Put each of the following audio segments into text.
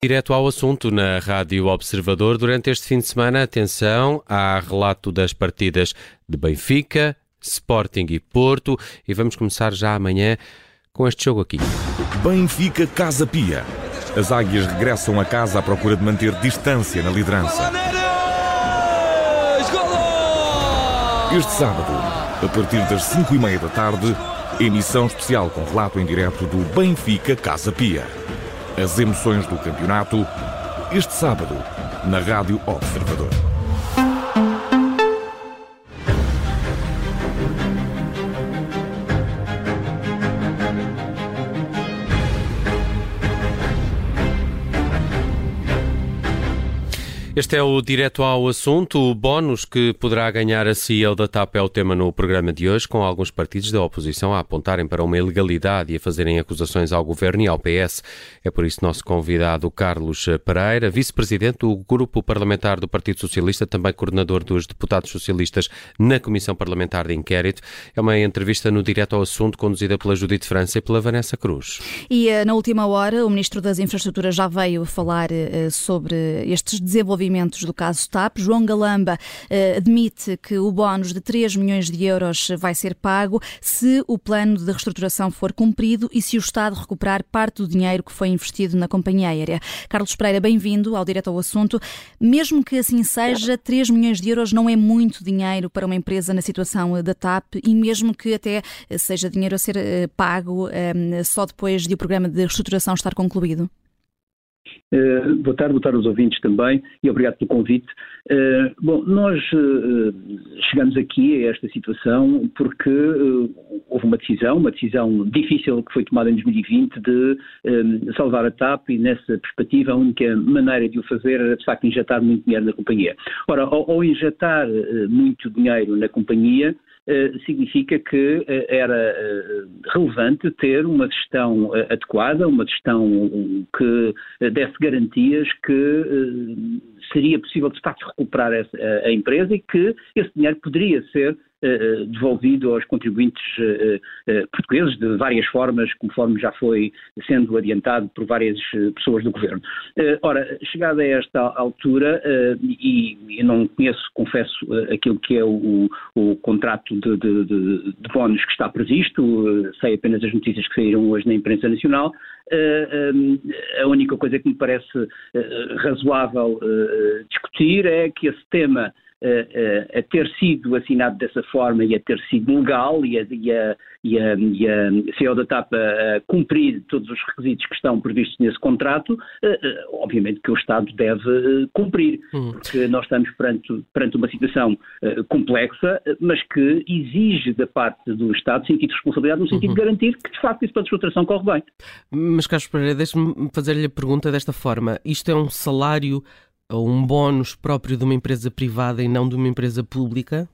Direto ao assunto na Rádio Observador. Durante este fim de semana, atenção, há relato das partidas de Benfica, Sporting e Porto. E vamos começar já amanhã com este jogo aqui. Benfica Casa Pia. As águias regressam a casa à procura de manter distância na liderança. Este sábado, a partir das 5 e meia da tarde, emissão especial com relato em direto do Benfica Casa Pia. As emoções do campeonato, este sábado, na Rádio Observador. Este é o direto ao assunto. O bónus que poderá ganhar a CEO da TAP é o tema no programa de hoje, com alguns partidos da oposição a apontarem para uma ilegalidade e a fazerem acusações ao governo e ao PS. É por isso nosso convidado Carlos Pereira, vice-presidente do Grupo Parlamentar do Partido Socialista, também coordenador dos deputados socialistas na Comissão Parlamentar de Inquérito. É uma entrevista no direto ao assunto conduzida pela Judite França e pela Vanessa Cruz. E eh, na última hora, o Ministro das Infraestruturas já veio falar eh, sobre estes desenvolvimentos desenvolvimentos do caso TAP. João Galamba eh, admite que o bónus de 3 milhões de euros vai ser pago se o plano de reestruturação for cumprido e se o Estado recuperar parte do dinheiro que foi investido na companhia aérea. Carlos Pereira, bem-vindo ao Direto ao Assunto. Mesmo que assim seja, 3 milhões de euros não é muito dinheiro para uma empresa na situação da TAP e mesmo que até seja dinheiro a ser eh, pago eh, só depois de o programa de reestruturação estar concluído. Uh, boa tarde, boa tarde aos ouvintes também e obrigado pelo convite. Uh, bom, nós uh, chegamos aqui a esta situação porque houve uma decisão, uma decisão difícil que foi tomada em 2020 de salvar a TAP e nessa perspectiva a única maneira de o fazer era de facto injetar muito dinheiro na companhia. Ora, ao, ao injetar muito dinheiro na companhia, significa que eh, era eh, relevante ter uma gestão adequada, uma gestão que desse garantias que seria possível de facto recuperar a empresa e que esse dinheiro poderia ser eh, eh, devolvido aos contribuintes eh, portugueses de várias formas, conforme já foi sendo adiantado por várias pessoas do governo. Ora, chegada a esta altura, e eu não conheço, confesso, aquilo que é o, o contrato de, de, de, de bónus que está previsto, sei apenas as notícias que saíram hoje na imprensa nacional, a única coisa que me parece razoável discutir é que esse tema a, a, ter sido assinado dessa forma e a ter sido legal e a, e a, e a, e a CEO da TAP a cumprir todos os requisitos que estão previstos nesse contrato, eh, eh, obviamente que o Estado deve eh, cumprir, hum. porque nós estamos perante, perante uma situação complexa, mas que exige da parte do Estado sentido de responsabilidade no sentido uhum. de garantir que, de facto, esse plano de exploração corre bem. Mas, Carlos Pereira, deixe-me fazer-lhe a pergunta desta forma. Isto é um salário um bónus próprio de uma empresa privada e não de uma empresa pública?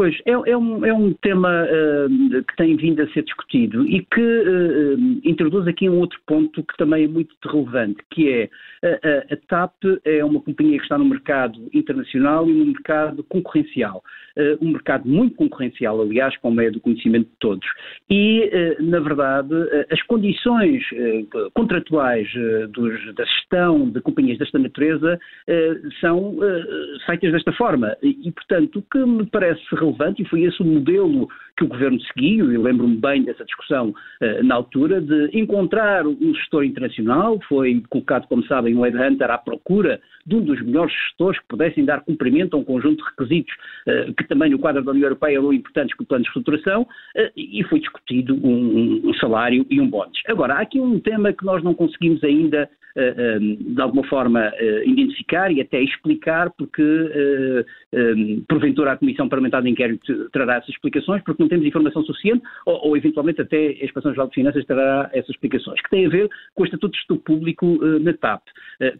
Pois, é, é, um, é um tema uh, que tem vindo a ser discutido e que uh, introduz aqui um outro ponto que também é muito relevante, que é a, a, TAP é uma companhia que está no mercado internacional e no mercado concorrencial. Uh, um mercado muito concorrencial, aliás, como é do conhecimento de todos. E, na verdade, as condições contratuais dos, da gestão de companhias desta natureza são feitas desta forma. E, portanto, o que me parece relevante relevante e foi esse o modelo que o governo seguiu, e lembro-me bem dessa discussão uh, na altura, de encontrar um gestor internacional, foi colocado, como sabem, um headhunter à procura de um dos melhores gestores que pudessem dar cumprimento a um conjunto de requisitos uh, que também no quadro da União Europeia eram importantes que o plano de estruturação, uh, e foi discutido um, um, salário e um bónus. Agora, há aqui um tema que nós não conseguimos ainda de alguma forma identificar e até explicar, porque porventura a Comissão Parlamentar de Inquérito trará essas explicações, porque não temos informação suficiente, ou, ou eventualmente até a Inspeção-Geral de Finanças trará essas explicações, que têm a ver com o Estatuto de Estudo Público na TAP.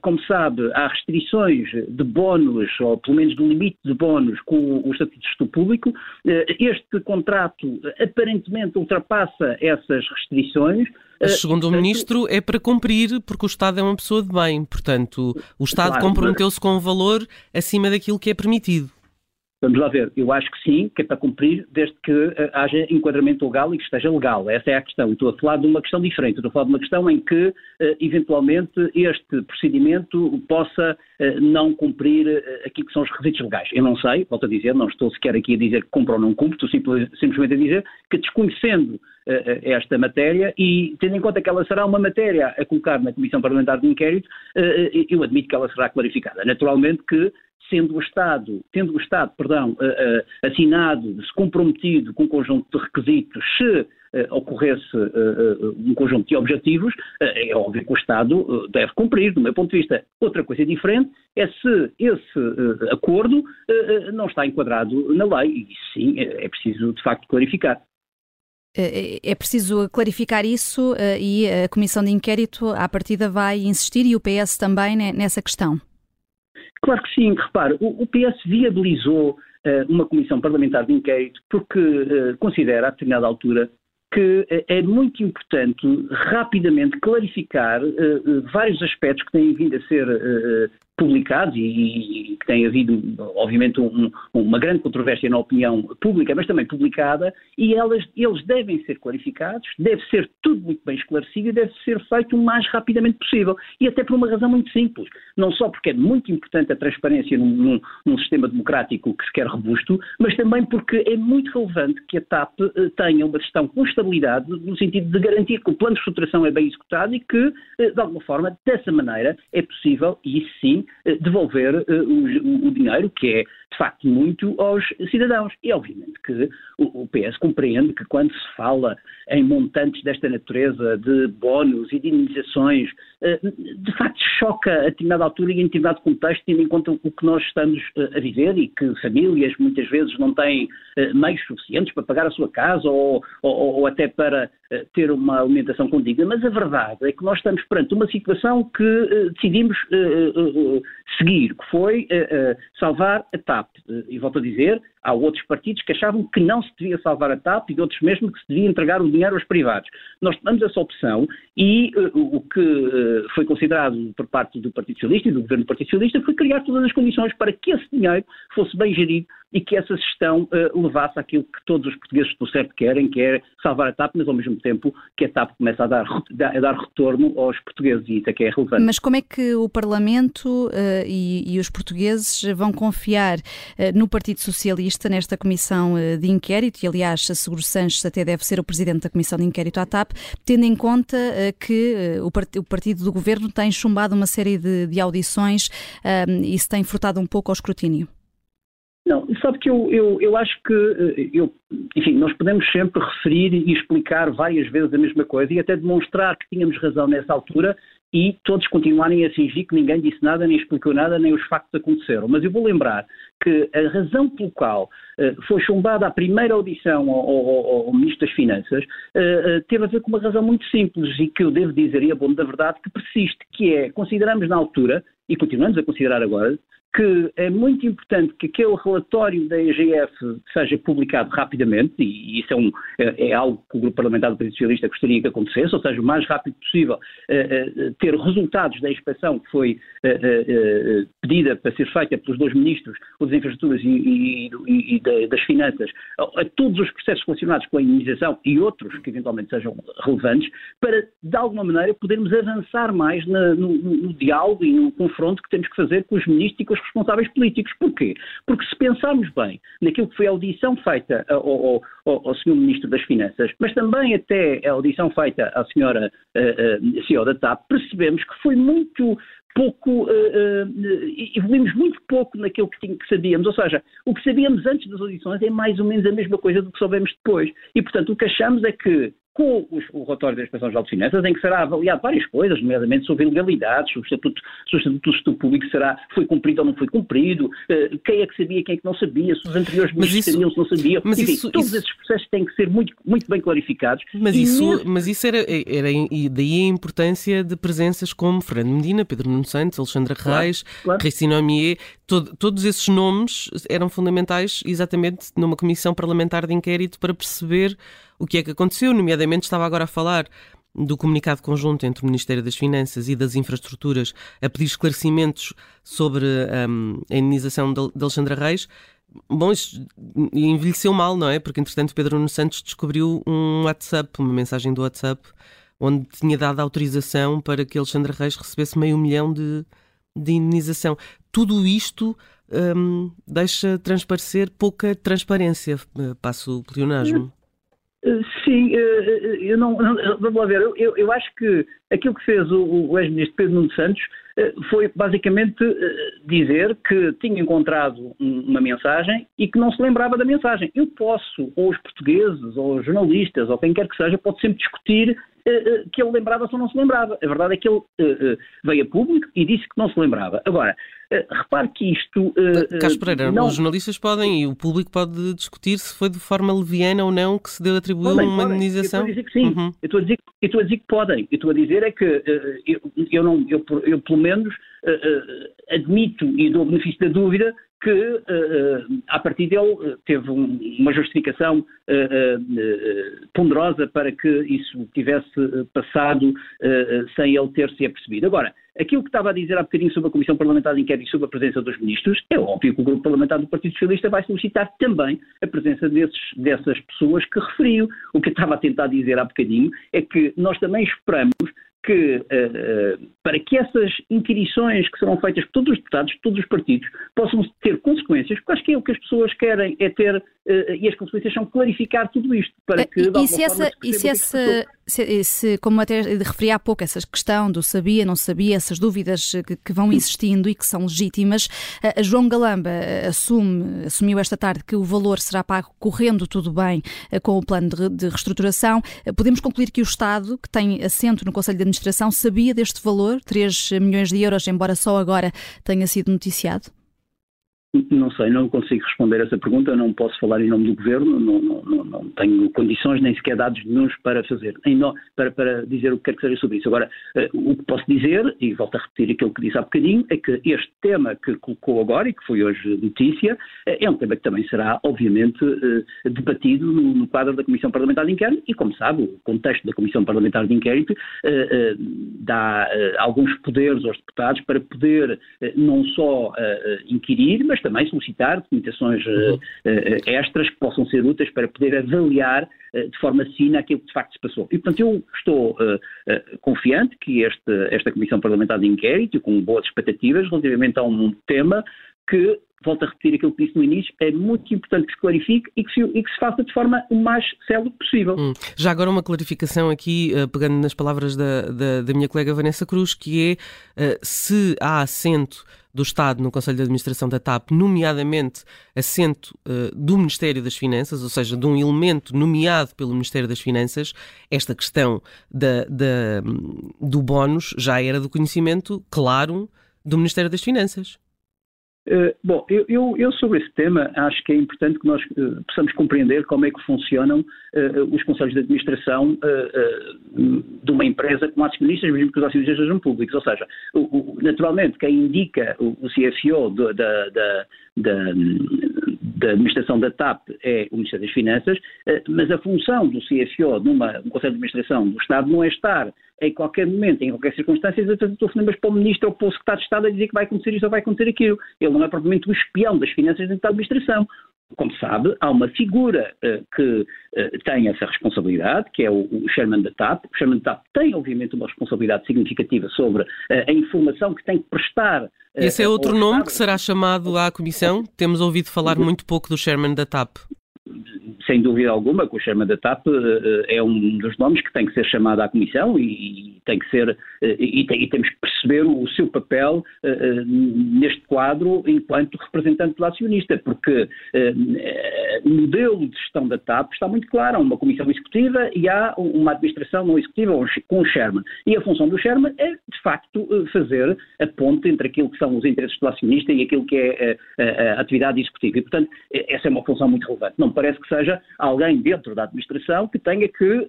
como sabe, há restrições de bónus, ou pelo menos do limite de bónus com o Estatuto de Estudo Público. este contrato aparentemente ultrapassa essas restrições, segundo o Ministro, é para cumprir, porque o Estado é uma pessoa de bem. Portanto, o Estado claro, comprometeu-se com um valor acima daquilo que é permitido. Vamos lá ver, eu acho que sim, que é para cumprir, desde que uh, haja enquadramento legal e que esteja legal. Essa é a questão. Estou a falar de uma questão diferente. Estou a falar de uma questão em que, uh, eventualmente, este procedimento possa uh, não cumprir aquilo que são os requisitos legais. Eu não sei, volto a dizer, não estou sequer aqui a dizer que cumpre ou não cumpre, estou simplesmente a dizer que, desconhecendo esta matéria e tendo em conta que ela será uma matéria a colocar na Comissão Parlamentar de Inquérito, eu admito que ela será clarificada. Naturalmente que sendo o Estado, tendo o Estado, perdão, assinado, se comprometido com um conjunto de requisitos, se ocorresse um conjunto de objetivos, é óbvio que o Estado deve cumprir, do meu ponto de vista. Outra coisa diferente é se esse acordo não está enquadrado na lei, e sim, é preciso de facto clarificar. É preciso clarificar isso e a Comissão de Inquérito, à partida, vai insistir e o PS também nessa questão. Claro que sim, repare, o, PS viabilizou uh, uma comissão parlamentar de inquérito porque uh, considera, a determinada altura, que uh, é muito importante rapidamente clarificar vários aspectos que têm vindo a ser publicados e, e, que tem havido, obviamente, um, uma grande controvérsia na opinião pública, mas também publicada, e elas, eles devem ser clarificados, deve ser tudo muito bem esclarecido e deve ser feito o mais rapidamente possível. E até por uma razão muito simples. Não só porque é muito importante a transparência num, num, num sistema democrático que se quer robusto, mas também porque é muito relevante que a TAP eh, tenha uma gestão com estabilidade, no sentido de garantir que o plano de estruturação é bem executado e que, eh, de alguma forma, dessa maneira, é possível, e sim, devolver eh, o, dinheiro, que é de facto muito, aos cidadãos. E obviamente que o, o PS compreende que quando se fala em montantes desta natureza de bónus e de indenizações, eh, de facto choca a determinada altura e em determinado contexto, tendo em conta o que nós estamos a viver e que famílias muitas vezes não têm meios suficientes para pagar a sua casa ou, ou, ou até para ter uma alimentação condigna, mas a verdade é que nós estamos perante uma situação que decidimos seguir, que foi salvar a TAP. e volto a dizer, há outros partidos que achavam que não se devia salvar a TAP e outros mesmo que se devia entregar o dinheiro aos privados. Nós tomamos essa opção e o que foi considerado por parte do Partido Socialista e do governo do Partido Socialista foi criar todas as condições para que esse dinheiro fosse bem gerido e que essa gestão levasse àquilo que todos os portugueses do certo querem, que é salvar a TAP, mas ao mesmo tempo que a TAP começa a dar, a dar retorno aos portugueses e isso é que é relevante. Mas como é que o Parlamento uh, e, e, os portugueses vão confiar uh, no Partido Socialista nesta comissão uh, de inquérito e aliás Seguro Sanches até deve ser o presidente da comissão de inquérito à TAP, tendo em conta que o, part o, partido do governo tem chumbado uma série de, de audições e se tem furtado um pouco ao escrutínio? Não, sabe que eu, eu, eu acho que, eh, eu, enfim, nós podemos sempre referir e explicar várias vezes a mesma coisa e até demonstrar que tínhamos razão nessa altura e todos continuarem a fingir que ninguém disse nada, nem explicou nada, nem os factos aconteceram. Mas eu vou lembrar que a razão pelo qual uh, foi chumbada a primeira audição ao, ao, ao Ministro das Finanças uh, teve a ver com uma razão muito simples e que eu devo dizer, e é bom da verdade, que persiste, que é, consideramos na altura, e continuamos a considerar agora, que é muito importante que aquele relatório da EGF seja publicado rapidamente, e isso é, um, é, é algo que o Grupo Parlamentar do Partido Socialista gostaria que acontecesse, ou seja, o mais rápido possível uh, uh, ter resultados da inspeção que foi uh, pedida para ser feita pelos dois ministros, o das Infraestruturas e, e, e das Finanças, a, todos os processos relacionados com a indenização e outros que eventualmente sejam relevantes, para, de alguma maneira, podermos avançar mais no, no diálogo e no confronto que temos que fazer com os ministros e com responsáveis políticos. Porquê? Porque se pensarmos bem naquilo que foi a audição feita ao, ao, ao, ao Sr. Ministro das Finanças, mas também até a audição feita à Sra. Uh, CEO da TAP, percebemos que foi muito pouco, uh, uh, evoluímos muito pouco naquilo que, que, sabíamos, ou seja, o que sabíamos antes das audições é mais ou menos a mesma coisa do que soubemos depois. E, portanto, o que achamos é que com o relatório da Inspeção Geral de Finanças, em que será avaliado várias coisas, nomeadamente sobre ilegalidades, se o Estatuto, se o estatuto do Estudo Público será, foi cumprido ou não foi cumprido, uh, quem é que sabia, quem é que não sabia, se os anteriores ministros sabiam, se não sabiam. Mas Enfim, isso, todos isso... esses processos têm que ser muito, muito bem clarificados. Mas isso, nesse... mas isso era, era, e daí a importância de presenças como Fernando Medina, Pedro Nuno Santos, Alexandra Reis, claro, claro. Omier, todo, todos esses nomes eram fundamentais exatamente numa comissão parlamentar de inquérito para perceber o que é que aconteceu, nomeadamente estava agora a falar do comunicado conjunto entre o Ministério das Finanças e das Infraestruturas a pedir esclarecimentos sobre um, a indenização de Alexandra Reis. Bom, isto envelheceu mal, não é? Porque entretanto Pedro Nuno Santos descobriu um WhatsApp, uma mensagem do WhatsApp, onde tinha dado autorização para que Alexandre Reis recebesse meio milhão de, de indenização. Tudo isto um, deixa transparecer pouca transparência, eh, passo o pleonasmo. Eh, sim, eh, eu não, vamos lá ver, eu, eu acho que aquilo que fez o, o ex-ministro Pedro Nuno Santos foi basicamente dizer que tinha encontrado uma mensagem e que não se lembrava da mensagem. Eu posso, ou os portugueses, ou os jornalistas, ou quem quer que seja, pode sempre discutir que ele lembrava-se ou não se lembrava. A verdade é que ele veio a público e disse que não se lembrava. Agora, repare que isto. Uh, Carlos Pereira, não... os jornalistas podem e o público pode discutir se foi de forma leviana ou não que se deu atribuir podem, uma indenização. Eu estou a dizer que sim. Uhum. Eu, estou a dizer, eu estou a dizer que podem. Eu estou a dizer é que eu, eu, não, eu, eu pelo menos admito e dou o benefício da dúvida que, uh, a partir dele, teve um, uma justificação uh, uh, ponderosa para que isso tivesse passado sem ele ter se apercebido. Agora, aquilo que estava a dizer há bocadinho sobre a Comissão Parlamentar de Inquérito e sobre a presença dos ministros, é óbvio que o Grupo Parlamentar do Partido Socialista vai solicitar também a presença desses, dessas pessoas que referiu. O que eu estava a tentar dizer há bocadinho é que nós também esperamos que uh, para que essas inquirições que serão feitas por todos os deputados, por todos os partidos, possam ter consequências, porque acho que é o que as pessoas querem é ter, uh, e as consequências são clarificar tudo isto, para que... E, e se essa, e se essa se, se, como até referi há pouco, essa questão do sabia, não sabia, essas dúvidas que, que vão existindo e que são legítimas, a, a João Galamba assume, assumiu esta tarde que o valor será pago correndo tudo bem com o plano de, de reestruturação. Podemos concluir que o Estado, que tem assento no Conselho de Administração, sabia deste valor, 3 milhões de euros, embora só agora tenha sido noticiado? Não sei, não consigo responder essa pergunta, não posso falar em nome do Governo, não, não, não tenho condições nem sequer dados nenhum para fazer, no, para, para, dizer o que quer que seja sobre isso. Agora, uh, o que posso dizer, e volto a repetir aquilo que disse há bocadinho, é que este tema que colocou agora e que foi hoje notícia, uh, é um tema que também será, obviamente, uh, debatido no, quadro da Comissão Parlamentar de Inquérito e, como sabe, o contexto da Comissão Parlamentar de Inquérito dá alguns poderes aos deputados para poder não só inquirir, mas mas também solicitar documentações uhum. uh, extras que possam ser úteis para poder avaliar uh, de forma fina aquilo que de facto se passou. E, portanto, eu estou confiante que este, esta Comissão Parlamentar de Inquérito, com boas expectativas relativamente a um tema que volto a repetir aquilo que disse no início, é muito importante que se clarifique e que se, e que se faça de forma o mais célere possível. Hum. Já agora uma clarificação aqui, uh, pegando nas palavras da, da, da, minha colega Vanessa Cruz, que é uh, se há assento do Estado no Conselho de Administração da TAP, nomeadamente assento uh, do Ministério das Finanças, ou seja, de um elemento nomeado pelo Ministério das Finanças, esta questão da, da, do bónus já era do conhecimento, claro, do Ministério das Finanças. Uh, bom, eu, eu, eu, sobre esse tema acho que é importante que nós uh, possamos compreender como é que funcionam uh, os conselhos de administração de uma empresa com acionistas, mesmo que os acionistas sejam públicos. Ou seja, o, o, naturalmente, quem indica o, o CFO da, da, da, administração da TAP é o Ministério das Finanças, mas a função do CFO numa, num conselho de administração do Estado não é estar em qualquer momento, em qualquer circunstância, dizer telefonemas para o Ministro ou para o Secretário de Estado a dizer que vai acontecer isto ou vai acontecer aquilo. Ele não é propriamente o espião das finanças dentro da administração. Como sabe, há uma figura uh, que uh, tem essa responsabilidade, que é o, o Chairman da TAP. O Chairman da TAP tem, obviamente, uma responsabilidade significativa sobre uh, a informação que tem que prestar. Esse é outro nome que será chamado à Comissão? Temos ouvido falar muito pouco do Chairman da TAP sem dúvida alguma que o Chairman da TAP uh, é um dos nomes que tem que ser chamado à Comissão e, tem que ser, uh, e, tem, e, temos que perceber o, seu papel neste quadro enquanto representante do acionista, porque o modelo de gestão da TAP está muito claro, há uma comissão executiva e há uma administração não executiva com o Chairman. E a função do Chairman é, de facto, fazer a ponte entre aquilo que são os interesses do acionista e aquilo que é a, a, a atividade executiva. E, portanto, essa é uma função muito relevante. Não parece que seja alguém dentro da administração que tenha que, eh,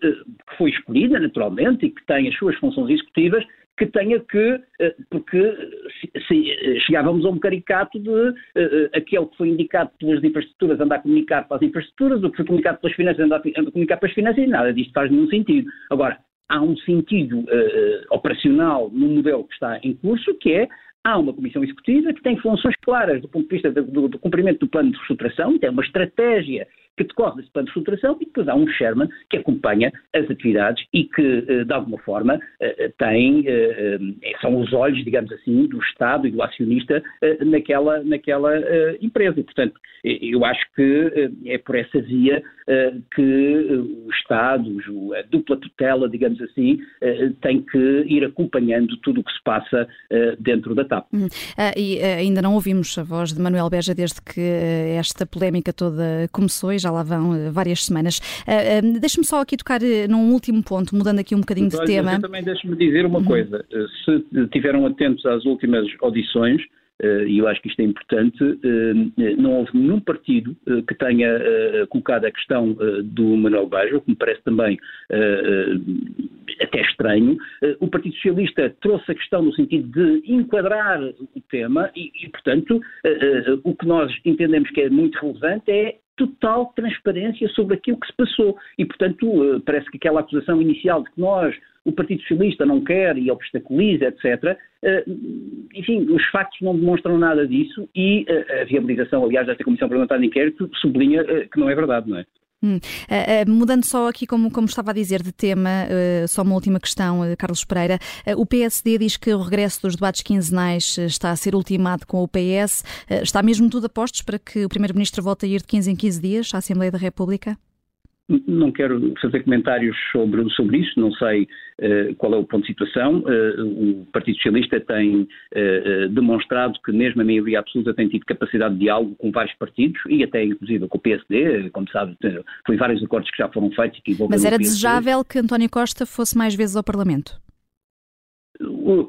que foi escolhida naturalmente e que tem as suas funções executivas, que tenha que, eh, porque se, eh, chegávamos a um caricato de uh, aquele que foi indicado pelas infraestruturas andar a comunicar para as infraestruturas, o que foi comunicado pelas finanças andar a comunicar para as finanças, e nada disto faz nenhum sentido. Agora, há um sentido uh, operacional no modelo que está em curso, que é há uma comissão executiva que tem funções claras do ponto de vista do, do, do cumprimento do plano de reestruturação, tem uma estratégia que decorre desse plano de estruturação e depois há um Sherman que acompanha as atividades e que, eh, de alguma forma, eh, tem, eh, são os olhos, digamos assim, do Estado e do acionista naquela, naquela empresa. E, portanto, eu acho que é por essa via que o Estado, a dupla tutela, digamos assim, tem que ir acompanhando tudo o que se passa dentro da TAP. Hum. Ah, e ainda não ouvimos a voz de Manuel Beja desde que esta polémica toda começou e já lá vão eh, várias semanas. Uh, uh, Deixe-me só aqui tocar num último ponto, mudando aqui um bocadinho de tema. Também deixe-me dizer uma uhum. coisa. Se tiveram atentos às últimas audições, e eu acho que isto é importante, não houve nenhum partido que tenha colocado a questão do Manuel Bajo, que me parece também até estranho. O Partido Socialista trouxe a questão no sentido de enquadrar o tema e, e portanto, o que nós entendemos que é muito relevante é total transparência sobre aquilo que se passou. E, portanto, eh, parece que aquela acusação inicial de que nós, o Partido Socialista, não quer e obstaculiza, etc., eh, enfim, os factos não demonstram nada disso e eh, a viabilização, aliás, desta Comissão Parlamentar de Inquérito sublinha que não é verdade, não é? Hum. Uh, uh, mudando só aqui, como, como estava a dizer, de tema, uh, só uma última questão, Carlos Pereira. o PSD diz que o regresso dos debates quinzenais está a ser ultimado com o PS. está mesmo tudo a postos para que o Primeiro-Ministro volte a ir de 15 em 15 dias à Assembleia da República? Não quero fazer comentários sobre, sobre isso, não sei uh, qual é o ponto de situação. Uh, o Partido Socialista tem uh, demonstrado que mesmo a maioria absoluta tem tido capacidade de diálogo com vários partidos e até inclusive com o PSD, como sabe, foi vários acordos que já foram feitos. Que Mas era desejável que António Costa fosse mais vezes ao Parlamento?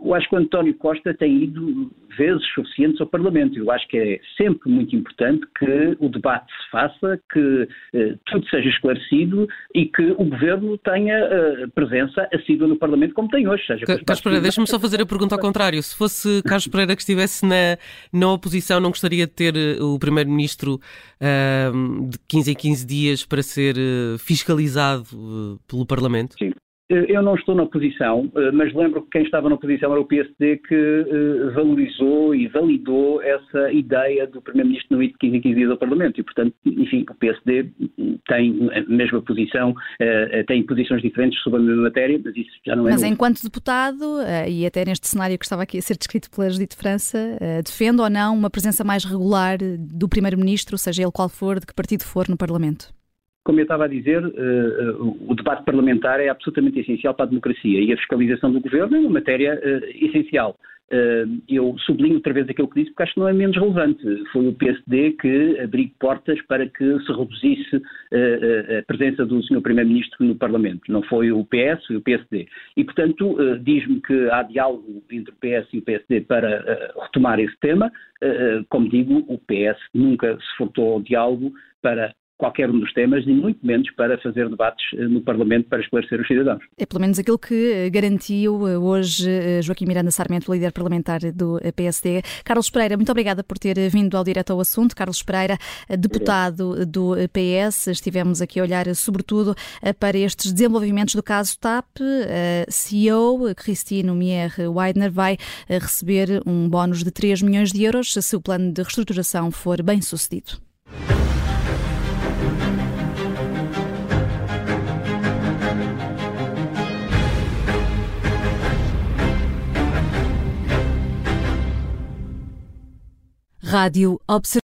Eu acho que o António Costa tem ido vezes suficientes ao Parlamento. Eu acho que é sempre muito importante que o debate se faça, que eh, tudo seja esclarecido e que o Governo tenha eh, presença assídua no Parlamento, como tem hoje. Seja Carlos Pereira, deixa-me só fazer a pergunta ao contrário. Se fosse Carlos Pereira que estivesse na, na oposição, não gostaria de ter eh, o Primeiro-Ministro uh, de 15 em 15 dias para ser uh, fiscalizado uh, pelo Parlamento? Sim. Eu não estou na oposição, eh, mas lembro que quem estava na oposição era o PSD que eh, valorizou e validou essa ideia do Primeiro-Ministro ir de 15 em 15 dias ao Parlamento e, portanto, enfim, o PSD tem a mesma posição, eh, tem posições diferentes sobre a mesma matéria, mas isso já não é. Mas novo. enquanto deputado, e até neste cenário que estava aqui a ser descrito pela Judite França, defende ou não uma presença mais regular do Primeiro-Ministro, seja ele qual for, de que partido for no Parlamento? Como eu estava a dizer, uh, o debate parlamentar é absolutamente essencial para a democracia e a fiscalização do governo é uma matéria uh, essencial. Eu sublinho outra vez aquilo que disse porque acho que não é menos relevante. Foi o PSD que abriu portas para que se reduzisse a presença do Sr. Primeiro-Ministro no Parlamento. Não foi o PS, foi o PSD. E, portanto, diz-me que há diálogo entre o PS e o PSD para retomar esse tema. Como digo, o PS nunca se furtou ao diálogo para qualquer um dos temas, e muito menos para fazer debates eh, no Parlamento para esclarecer os cidadãos. É pelo menos aquilo que eh, garantiu eh, hoje Joaquim Miranda Sarmento, líder parlamentar do PSD. Carlos Pereira, muito obrigada por ter vindo ao direto ao assunto. Carlos Pereira, deputado do PS, estivemos aqui a olhar sobretudo para estes desenvolvimentos do caso TAP. A CEO, Christine Mier Weidner, vai receber um bónus de 3 milhões de euros se o plano de reestruturação for bem sucedido. Rádio Observatório.